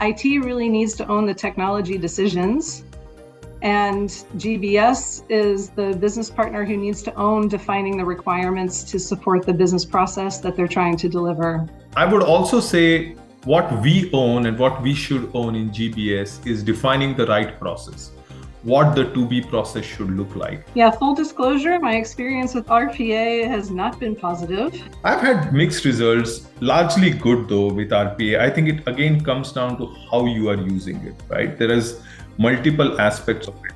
IT really needs to own the technology decisions. And GBS is the business partner who needs to own defining the requirements to support the business process that they're trying to deliver. I would also say what we own and what we should own in GBS is defining the right process what the to be process should look like. Yeah, full disclosure, my experience with RPA has not been positive. I've had mixed results, largely good though with RPA. I think it again comes down to how you are using it, right? There is multiple aspects of it.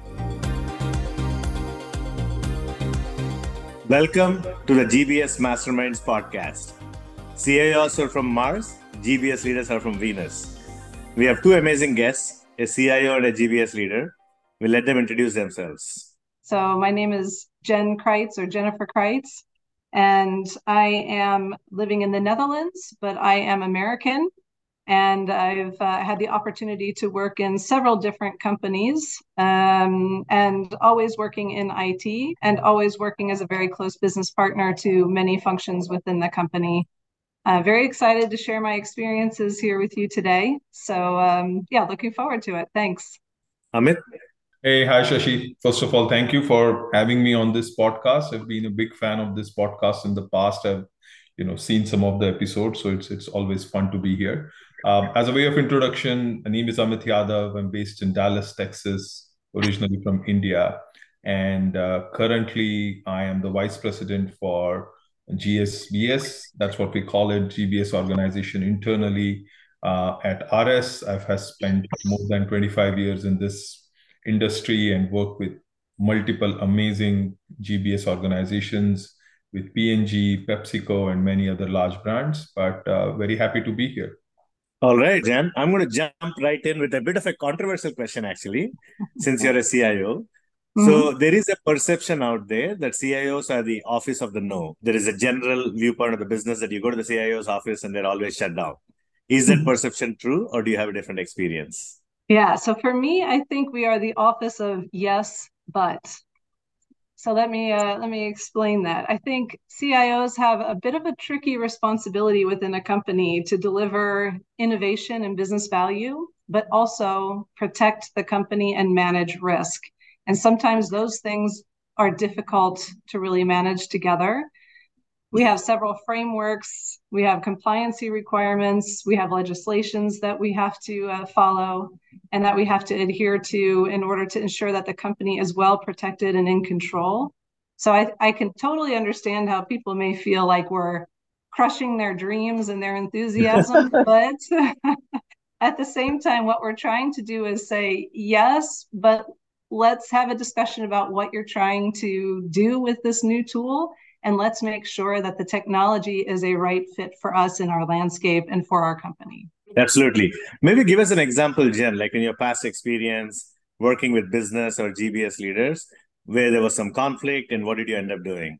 Welcome to the GBS Masterminds podcast. CIOs are from Mars, GBS leaders are from Venus. We have two amazing guests, a CIO and a GBS leader We'll let them introduce themselves. So, my name is Jen Crites or Jennifer Crites, and I am living in the Netherlands, but I am American. And I've uh, had the opportunity to work in several different companies um, and always working in IT and always working as a very close business partner to many functions within the company. Uh, very excited to share my experiences here with you today. So, um, yeah, looking forward to it. Thanks. Amit? Hey, hi Shashi. First of all, thank you for having me on this podcast. I've been a big fan of this podcast in the past. I've, you know, seen some of the episodes, so it's it's always fun to be here. Um, as a way of introduction, my name is Amit Yadav. I'm based in Dallas, Texas, originally from India, and uh, currently I am the vice president for GSBS. That's what we call it, GBS organization internally uh, at RS. I've has spent more than 25 years in this industry and work with multiple amazing GBS organizations with P&G, PepsiCo, and many other large brands. But uh, very happy to be here. All right, Jan. I'm going to jump right in with a bit of a controversial question, actually, since you're a CIO. Mm-hmm. So there is a perception out there that CIOs are the office of the no. There is a general viewpoint of the business that you go to the CIO's office and they're always shut down. Is that mm-hmm. perception true, or do you have a different experience? Yeah. So for me, I think we are the office of yes, but. So let me uh, let me explain that. I think CIOs have a bit of a tricky responsibility within a company to deliver innovation and business value, but also protect the company and manage risk. And sometimes those things are difficult to really manage together we have several frameworks we have compliancy requirements. We have legislations that we have to uh, follow and that we have to adhere to in order to ensure that the company is well protected and in control. So I, I can totally understand how people may feel like we're crushing their dreams and their enthusiasm but at the same time what we're trying to do is say yes but let's have a discussion about what you're trying to do with this new tool and let's make sure that the technology is a right fit for us in our landscape and for our company. Absolutely. Maybe give us an example, Jen, like in your past experience working with business or GBS leaders, where there was some conflict and what did you end up doing?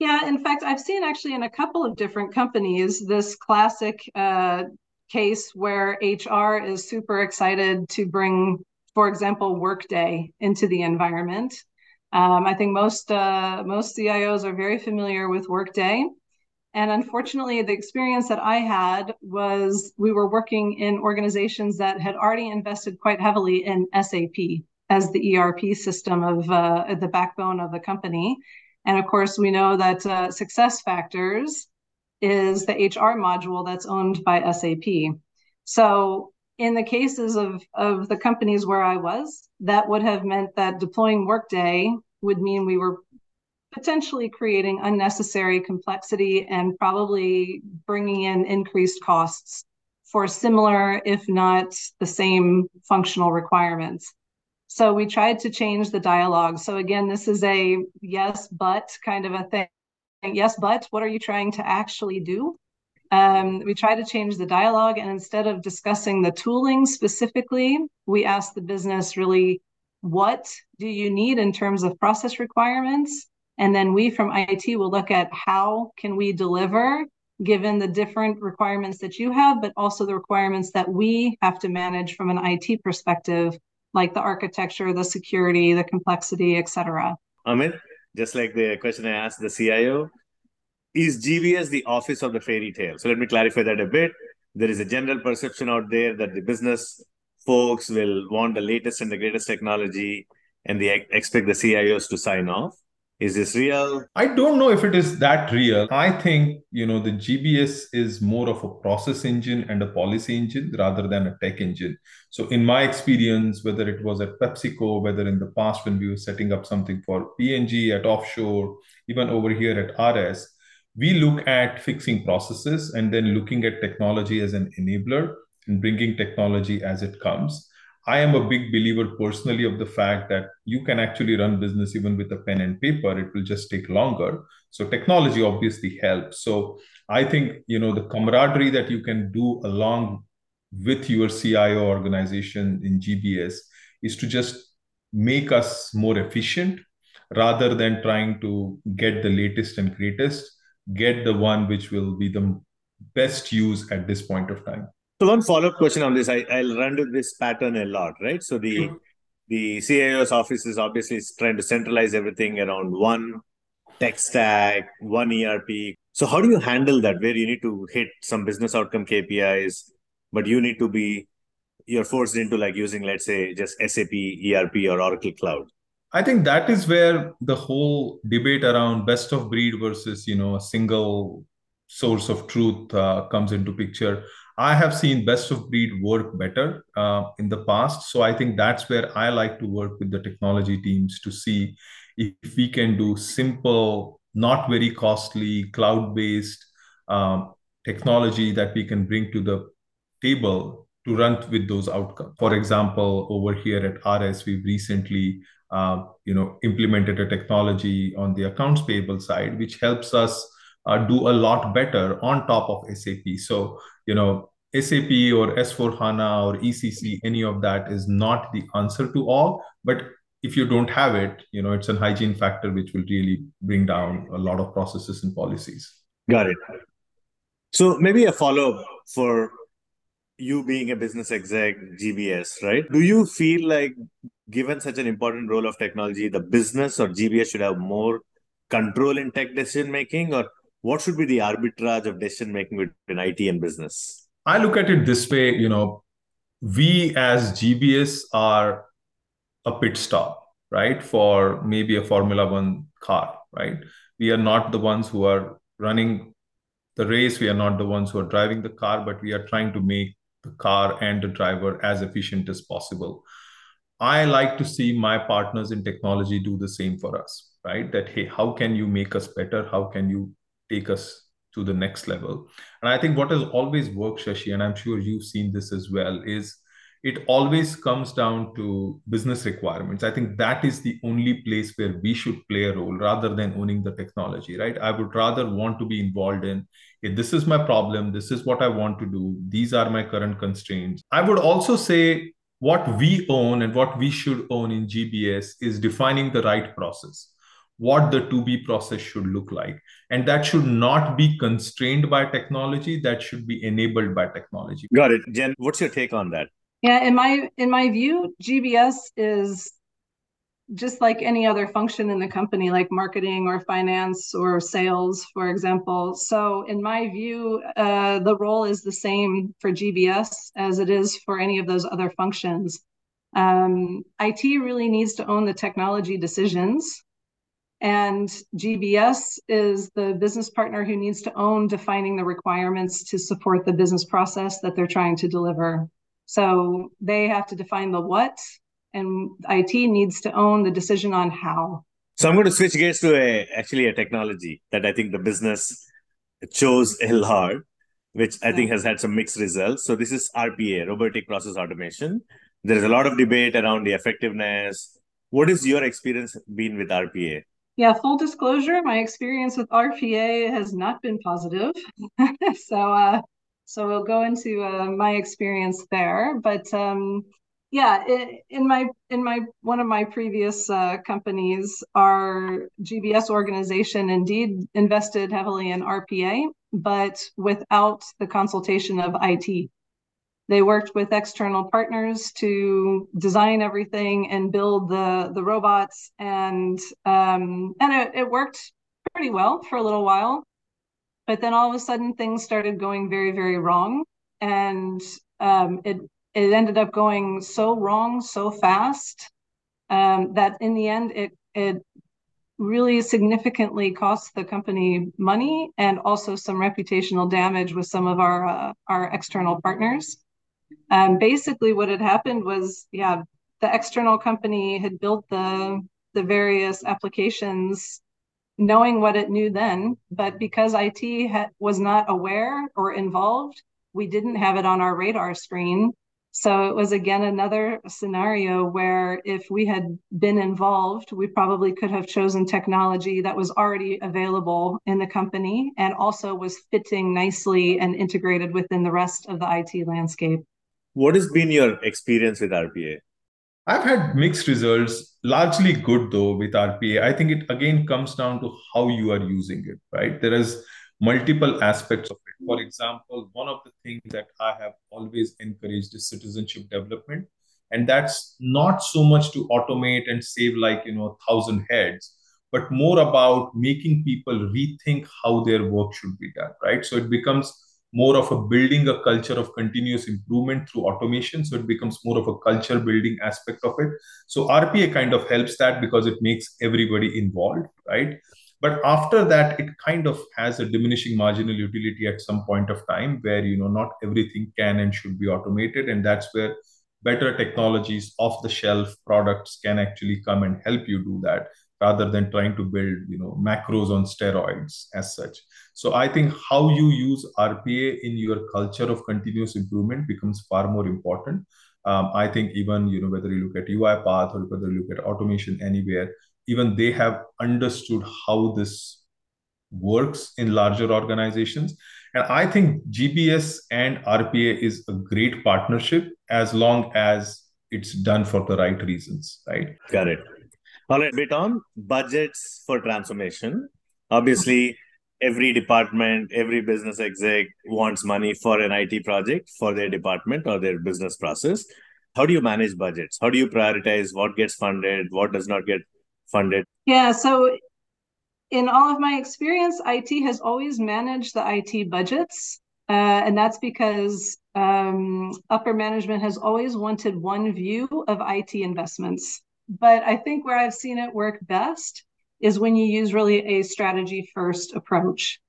Yeah, in fact, I've seen actually in a couple of different companies this classic uh, case where HR is super excited to bring, for example, Workday into the environment. Um, I think most uh, most CIOs are very familiar with Workday. And unfortunately, the experience that I had was we were working in organizations that had already invested quite heavily in SAP as the ERP system of uh, the backbone of the company. And of course, we know that uh, SuccessFactors is the HR module that's owned by SAP. So in the cases of, of the companies where I was, that would have meant that deploying Workday would mean we were potentially creating unnecessary complexity and probably bringing in increased costs for similar, if not the same, functional requirements. So we tried to change the dialogue. So again, this is a yes, but kind of a thing. Yes, but what are you trying to actually do? Um, we try to change the dialogue, and instead of discussing the tooling specifically, we ask the business really what do you need in terms of process requirements? And then we from IT will look at how can we deliver given the different requirements that you have but also the requirements that we have to manage from an IT perspective like the architecture the security the complexity etc Amit just like the question I asked the CIO is GBS the office of the fairy tale so let me clarify that a bit there is a general perception out there that the business folks will want the latest and the greatest technology and they expect the CIOs to sign off. Is this real? I don't know if it is that real. I think, you know, the GBS is more of a process engine and a policy engine rather than a tech engine. So, in my experience, whether it was at PepsiCo, whether in the past when we were setting up something for P&G at offshore, even over here at RS, we look at fixing processes and then looking at technology as an enabler and bringing technology as it comes. I am a big believer personally of the fact that you can actually run business even with a pen and paper. It will just take longer. So technology obviously helps. So I think you know the camaraderie that you can do along with your CIO organization in GBS is to just make us more efficient rather than trying to get the latest and greatest, get the one which will be the best use at this point of time. So one follow-up question on this, I, I'll run to this pattern a lot, right? So the the CIO's office is obviously trying to centralize everything around one tech stack, one ERP. So how do you handle that where you need to hit some business outcome KPIs, but you need to be you're forced into like using, let's say, just SAP, ERP, or Oracle Cloud? I think that is where the whole debate around best of breed versus you know a single source of truth uh, comes into picture. I have seen best of breed work better uh, in the past. So I think that's where I like to work with the technology teams to see if we can do simple, not very costly, cloud based um, technology that we can bring to the table to run with those outcomes. For example, over here at RS, we've recently you know implemented a technology on the accounts payable side, which helps us uh, do a lot better on top of SAP. So, you know, SAP or S4 HANA or ECC, any of that is not the answer to all. But if you don't have it, you know, it's a hygiene factor which will really bring down a lot of processes and policies. Got it. So maybe a follow up for you being a business exec, GBS, right? Do you feel like, given such an important role of technology, the business or GBS should have more control in tech decision making, or what should be the arbitrage of decision making between IT and business? I look at it this way, you know, we as GBS are a pit stop, right? For maybe a Formula One car, right? We are not the ones who are running the race. We are not the ones who are driving the car, but we are trying to make the car and the driver as efficient as possible. I like to see my partners in technology do the same for us, right? That, hey, how can you make us better? How can you take us to the next level. And I think what has always worked, Shashi, and I'm sure you've seen this as well, is it always comes down to business requirements. I think that is the only place where we should play a role rather than owning the technology, right? I would rather want to be involved in hey, this is my problem, this is what I want to do, these are my current constraints. I would also say what we own and what we should own in GBS is defining the right process what the to be process should look like. And that should not be constrained by technology that should be enabled by technology. Got it. Jen what's your take on that? Yeah in my in my view gbs is just like any other function in the company like marketing or finance or sales for example so in my view uh, the role is the same for gbs as it is for any of those other functions um, it really needs to own the technology decisions and GBS is the business partner who needs to own defining the requirements to support the business process that they're trying to deliver. So they have to define the what, and IT needs to own the decision on how. So I'm going to switch gears to a actually a technology that I think the business chose a lot, which I think has had some mixed results. So this is RPA, robotic process automation. There is a lot of debate around the effectiveness. What is your experience been with RPA? Yeah, full disclosure, my experience with RPA has not been positive. so uh so we'll go into uh, my experience there, but um yeah, in my in my one of my previous uh, companies, our GBS organization indeed invested heavily in RPA, but without the consultation of IT. They worked with external partners to design everything and build the the robots, and um, and it, it worked pretty well for a little while. But then all of a sudden, things started going very very wrong, and um, it it ended up going so wrong so fast um, that in the end it it really significantly cost the company money and also some reputational damage with some of our uh, our external partners. Um, basically, what had happened was, yeah, the external company had built the the various applications knowing what it knew then, but because IT was not aware or involved, we didn't have it on our radar screen. So it was again another scenario where if we had been involved, we probably could have chosen technology that was already available in the company and also was fitting nicely and integrated within the rest of the IT landscape. What has been your experience with RPA? I've had mixed results, largely good though with RPA. I think it again comes down to how you are using it, right? There is multiple aspects of it. For example, one of the things that I have always encouraged is citizenship development. And that's not so much to automate and save like, you know, a thousand heads, but more about making people rethink how their work should be done, right? So it becomes more of a building a culture of continuous improvement through automation. So it becomes more of a culture building aspect of it. So RPA kind of helps that because it makes everybody involved, right? But after that, it kind of has a diminishing marginal utility at some point of time where, you know, not everything can and should be automated. And that's where better technologies off the shelf products can actually come and help you do that rather than trying to build you know macros on steroids as such so i think how you use rpa in your culture of continuous improvement becomes far more important um, i think even you know whether you look at uipath or whether you look at automation anywhere even they have understood how this works in larger organizations. And i think gbs and rpa is a great partnership as long as it's done for the right reasons right? Got it. All right bit on budgets for transformation. Obviously every department every business exec wants money for an it project for their department or their business process. How do you manage budgets? How do you prioritize what gets funded what does not get funded? Yeah, so in all of my experience, IT has always managed the IT budgets. Uh, and that's because um, upper management has always wanted one view of IT investments. But I think where I've seen it work best is when you use really a strategy first approach.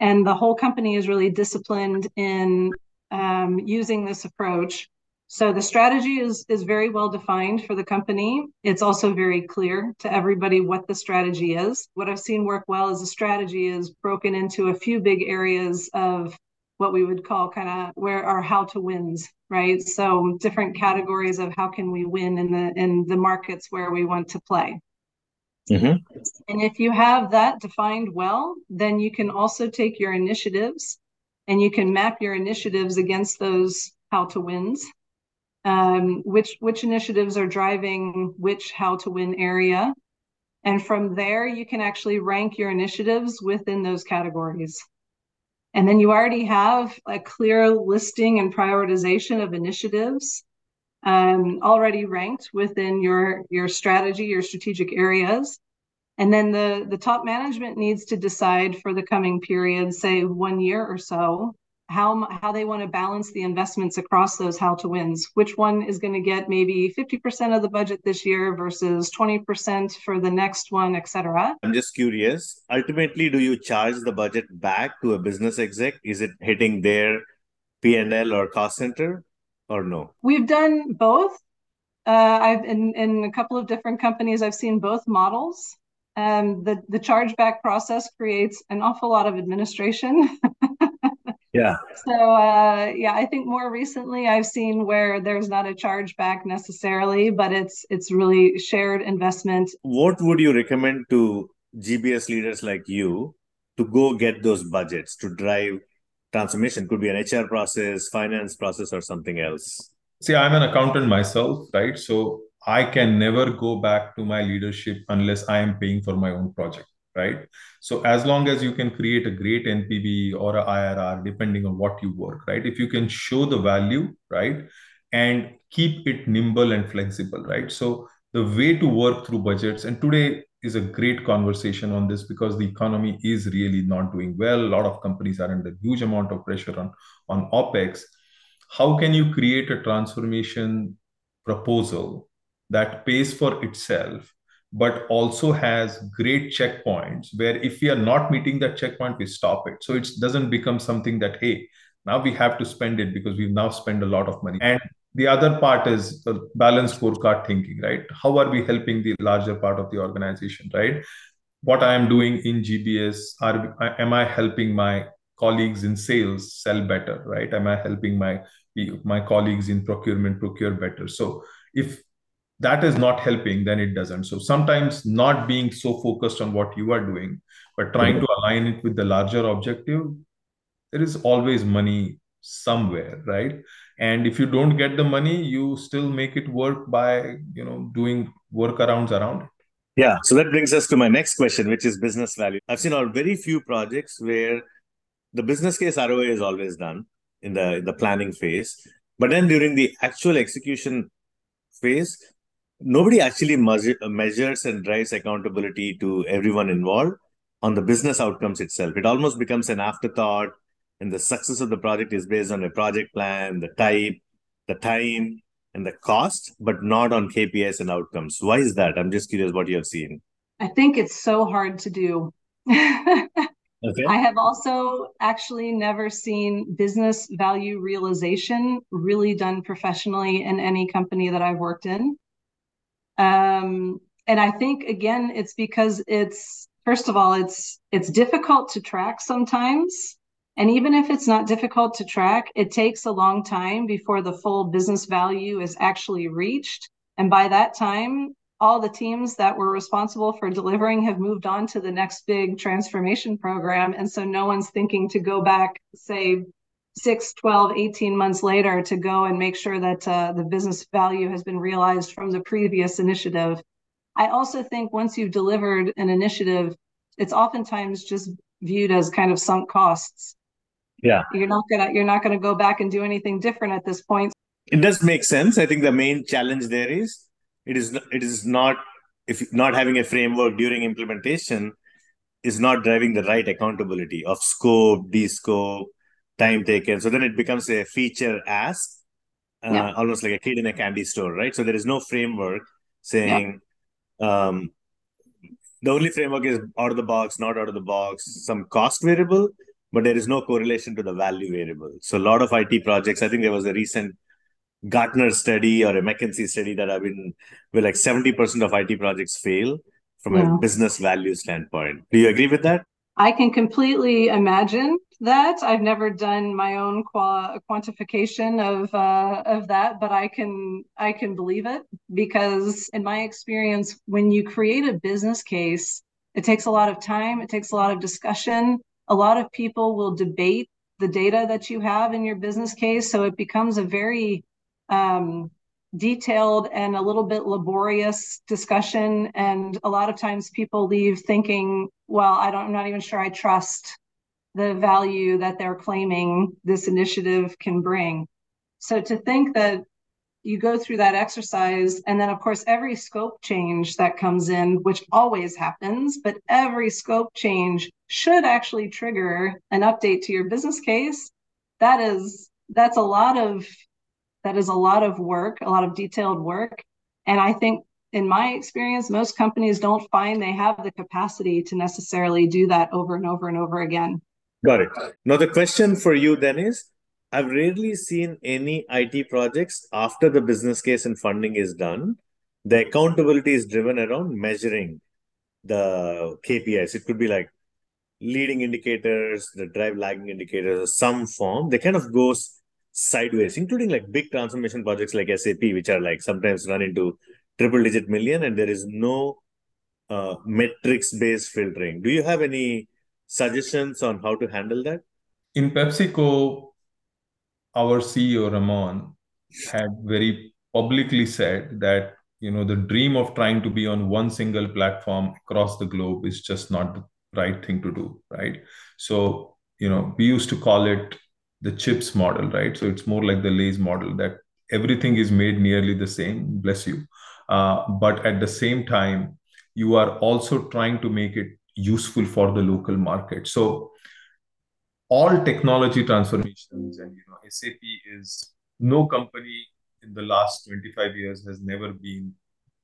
And the whole company is really disciplined in um, using this approach so the strategy is is very well defined for the company. It's also very clear to everybody what the strategy is. What I've seen work well is a strategy is broken into a few big areas of what we would call kind of where our how to wins, right? So different categories of how can we win in the in the markets where we want to play. Mm-hmm. And if you have that defined well, then you can also take your initiatives and you can map your initiatives against those how to wins um, which which initiatives are driving which how to win area. And from there you can actually rank your initiatives within those categories. And then you already have a clear listing and prioritization of initiatives um, already ranked within your your strategy your strategic areas. And then the the top management needs to decide for the coming period say one year or so how how they want to balance the investments across those how to wins. Which one is going to get maybe 50% of the budget this year versus 20% for the next one etc i'm just curious. Ultimately do you charge the budget back to a business exec? Is it hitting their p&l or cost center or no? We've done both. Uh, i've in, in a couple of different companies i've seen both models. Um, the the chargeback process creates an awful lot of administration Yeah. So uh, yeah, I think more recently I've seen where there's not a chargeback necessarily, but it's it's really shared investment. What would you recommend to GBS leaders like you to go get those budgets to drive transformation? Could be an HR process, finance process, or something else. See, I'm an accountant myself, right? So I can never go back to my leadership unless I am paying for my own project right? So as long as you can create a great NPV or a IRR, depending on what you work, right? If you can show the value, right, and keep it nimble and flexible, right? So the way to work through budgets, and today is a great conversation on this because the economy is really not doing well. A lot of companies are under huge amount of pressure on on OPEX. how can you create a transformation proposal that pays for itself but also has great checkpoints where if we are not meeting that checkpoint we stop it. So it doesn't become something that hey now we have to spend it because we've now spent a lot of money. And the other part is the balanced scorecard thinking right? How are we helping the larger part of the organization right? What i am doing in gbs are am i helping my colleagues in sales sell better right? Am i helping my my colleagues in procurement procure better? So if that is not helping then it doesn't. So sometimes not being so focused on what you are doing but trying to align it with the larger objective there is always money somewhere right? And if you don't get the money you still make it work by you know doing workarounds around it. Yeah so that brings us to my next question which is business value. I've seen all very few projects where the business case roa is always done in the in the planning phase but then during the actual execution phase nobody actually measure, measures and drives accountability to everyone involved on the business outcomes itself. It almost becomes an afterthought and the success of the project is based on a project plan the type the time and the cost but not on kpis and outcomes. Why is that? I'm just curious what you have seen. I think it's so hard to do. Okay. I have also actually never seen business value realization really done professionally in any company that I've worked in. Um, and I think again, it's because it's first of all, it's it's difficult to track sometimes. And even if it's not difficult to track, it takes a long time before the full business value is actually reached. And by that time, all the teams that were responsible for delivering have moved on to the next big transformation program. And so no one's thinking to go back, say, 6, 12, 18 months later to go and make sure that uh, the business value has been realized from the previous initiative. I also think once you've delivered an initiative, it's oftentimes just viewed as kind of sunk costs. Yeah. You're not gonna you're not gonna go back and do anything different at this point. It does make sense. I think the main challenge there is it is it is not if not having a framework during implementation is not driving the right accountability of scope de-scope time taken so then it becomes a feature ask uh, yeah. almost like a kid in a candy store right so there is no framework saying yeah. um, the only framework is out of the box not out of the box some cost variable but there is no correlation to the value variable so a lot of it projects i think there was a recent Gartner study or a McKinsey study that I've been where like 70% of IT projects fail from yeah. a business value standpoint. Do you agree with that? I can completely imagine that. I've never done my own qua- quantification of uh, of that, but I can I can believe it because in my experience, when you create a business case, it takes a lot of time. It takes a lot of discussion. A lot of people will debate the data that you have in your business case, so it becomes a very um, detailed and a little bit laborious discussion. And a lot of times people leave thinking, well, I don't, I'm not even sure I trust the value that they're claiming this initiative can bring. So to think that you go through that exercise, and then, of course, every scope change that comes in, which always happens, but every scope change should actually trigger an update to your business case. That is, that's a lot of that is a lot of work, a lot of detailed work. And I think in my experience, most companies don't find they have the capacity to necessarily do that over and over and over again. Got it. Now, the question for you then is I've rarely seen any IT projects after the business case and funding is done. The accountability is driven around measuring the KPIs. It could be like leading indicators, the drive lagging indicators, or some form. They kind of goes sideways, including like big transformation projects like SAP, which are like sometimes run into triple digit million and there is no uh, metrics based filtering. Do you have any suggestions on how to handle that? In PepsiCo, our CEO Ramon had very publicly said that you know the dream of trying to be on one single platform across the globe is just not the right thing to do right so you know we used to call it the chips model, right? So it's more like the Lay's model that everything is made nearly the same. Bless you. Uh, but at the same time, you are also trying to make it useful for the local market. So all technology transformations and you know SAP is no company in the last 25 years has never been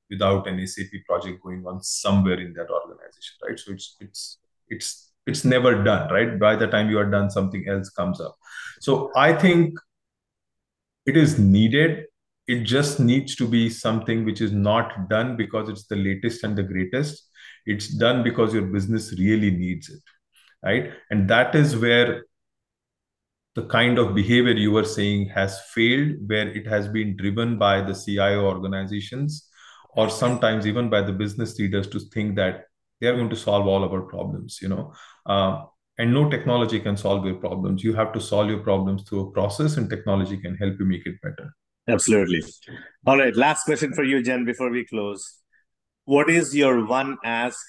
without an SAP project going on somewhere in that organization, right? So it's it's it's it's never done, right? By the time you are done, something else comes up. So I think it is needed. It just needs to be something which is not done because it's the latest and the greatest. It's done because your business really needs it, right? And that is where the kind of behavior you were saying has failed, where it has been driven by the CIO organizations or sometimes even by the business leaders to think that they are going to solve all of our problems, you know. Uh, and no technology can solve your problems. You have to solve your problems through a process, and technology can help you make it better. Absolutely. All right. Last question for you, Jen, before we close. What is your one ask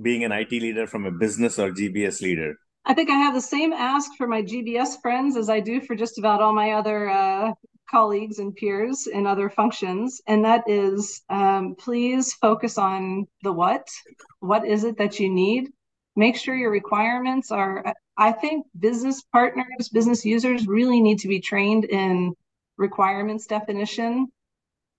being an IT leader from a business or GBS leader? I think I have the same ask for my GBS friends as I do for just about all my other uh, colleagues and peers in other functions. And that is um, please focus on the what. What is it that you need? Make sure your requirements are, I think business partners, business users really need to be trained in requirements definition.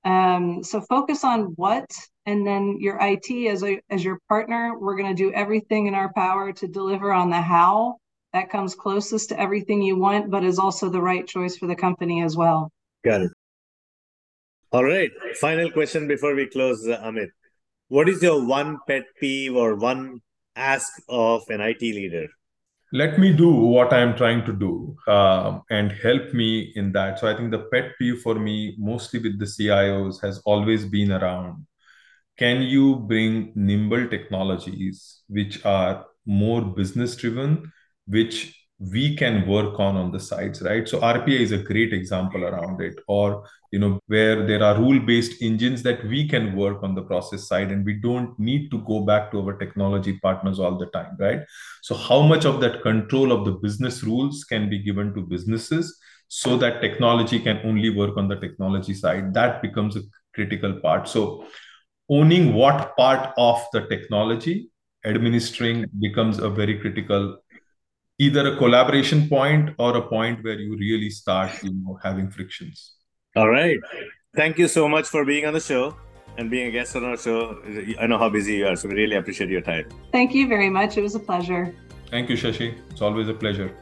Um, so focus on what and then your IT as a as your partner, we're going to do everything in our power to deliver on the how. That comes closest to everything you want, but is also the right choice for the company as well. Got it. All right. Final question before we close, uh, Amit. What is your one pet peeve or one ask of an IT leader? Let me do what I'm trying to do um, and help me in that. So I think the pet peeve for me, mostly with the CIOs, has always been around can you bring nimble technologies which are more business driven which we can work on on the sides right? So rpa is a great example around it or you know where there are rule based engines that we can work on the process side and we don't need to go back to our technology partners all the time right? So how much of that control of the business rules can be given to businesses so that technology can only work on the technology side? That becomes a critical part. So owning what part of the technology administering becomes a very critical either a collaboration point or a point where you really start you know having frictions. All right. Thank you so much for being on the show and being a guest on our show. I know how busy you are so we really appreciate your time. Thank you very much. It was a pleasure. Thank you shashi. It's always a pleasure